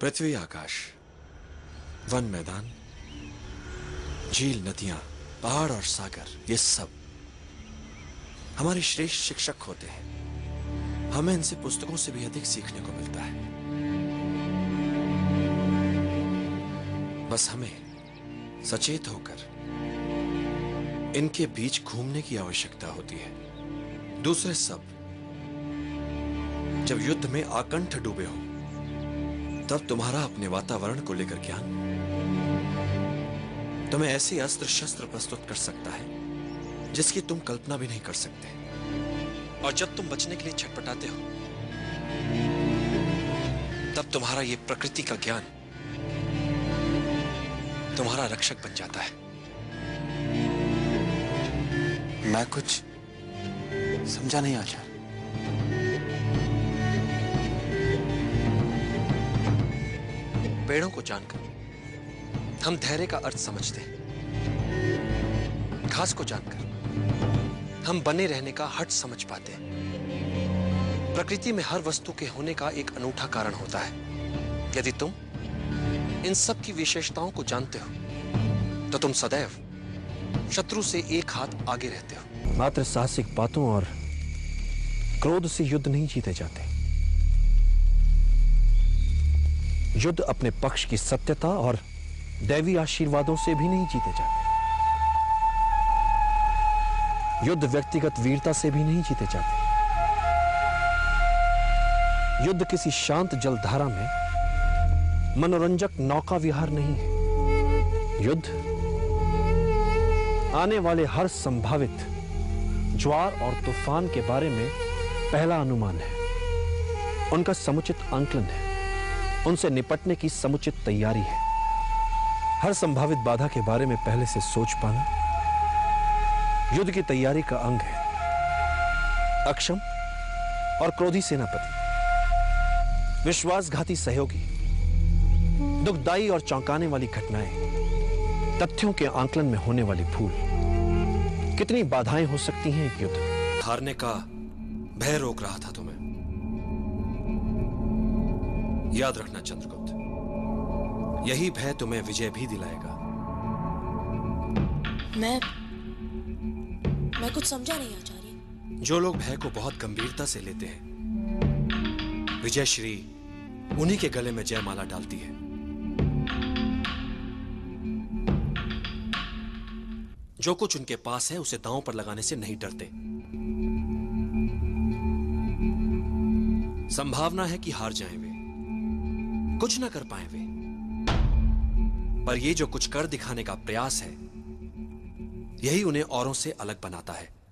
पृथ्वी आकाश, one मैदान, झील, नदियाँ, पहाड़ और सागर, ये सब हमारे श्रेष्ठ शिक्षक होते हैं। हमें इनसे पुस्तकों से भी अधिक सीखने को मिलता है। बस हमें सचेत होकर इनके बीच घूमने की आवश्यकता होती है। दूसरे सब जब युद्ध में आकंठ डूबे हो तब तुम्हारा अपने वातावरण को लेकर ज्ञान तुम्हें ऐसे अस्त्र शस्त्र प्रस्तुत कर सकता है, जिसकी तुम कल्पना भी नहीं कर सकते। और जब तुम बचने के लिए छटपटाते हो, तब तुम्हारा यह प्रकृति का ज्ञान तुम्हारा रक्षक बन जाता है। मैं कुछ समझा नहीं आचार्य पेड़ों को जानकर। हम धैर्य का अर्थ समझते हैं। घास को जानकर। हम बने रहने का हट समझ पाते हैं। प्रकृति में हर वस्तु के होने का एक अनूठा कारण होता है। यदि तुम इन सब की विशेषताओं को जानते हो तो तुम सदैव शत्रु से एक हाथ आगे रहते हो। मात्र साहसिक बातों और क्रोध से युद्ध नहीं जीते जाते। युद्ध अपने पक्ष की सत्यता और दैवी आशीर्वादों से भी नहीं जीते जाते। युद्ध व्यक्तिगत वीरता से भी नहीं जीते जाते। युद्ध किसी शांत जलधारा में मनोरंजक नौका विहार नहीं है। युद्ध आने वाले हर संभावित ज्वार और तूफ़ान के बारे में पहला अनुमान है। उनका समुचित आंकलन है। उनसे निपटने की समुचित तैयारी है। हर संभावित बाधा के बारे में पहले से सोच पाना। युद्ध की तैयारी का अंग है। अक्षम और क्रोधी सेनापति। विश्वासघाती सहयोगी। दुखदाई और चौंकाने वाली घटनाएँ। तथ्यों के आंकलन में होने वाली भूल। कितनी बाधाएँ हो सकती हैं युद्ध? हारने का भय रोक रहा था तुम्हें। याद रखना चंद्रगुप्त। यही भय तुम्हें विजय भी दिलाएगा। मैं मैं कुछ समझा नहीं आचार्य। जो लोग भय को बहुत गंभीरता से लेते हैं विजय श्री उन्हीं के गले में जयमाला डालती है। जो कुछ उनके पास है उसे दांव पर लगाने से नहीं डरते। संभावना है कि हार जाएँ कुछ ना कर पाए वे। पर ये जो कुछ कर दिखाने का प्रयास है, यही उन्हें औरों से अलग बनाता है।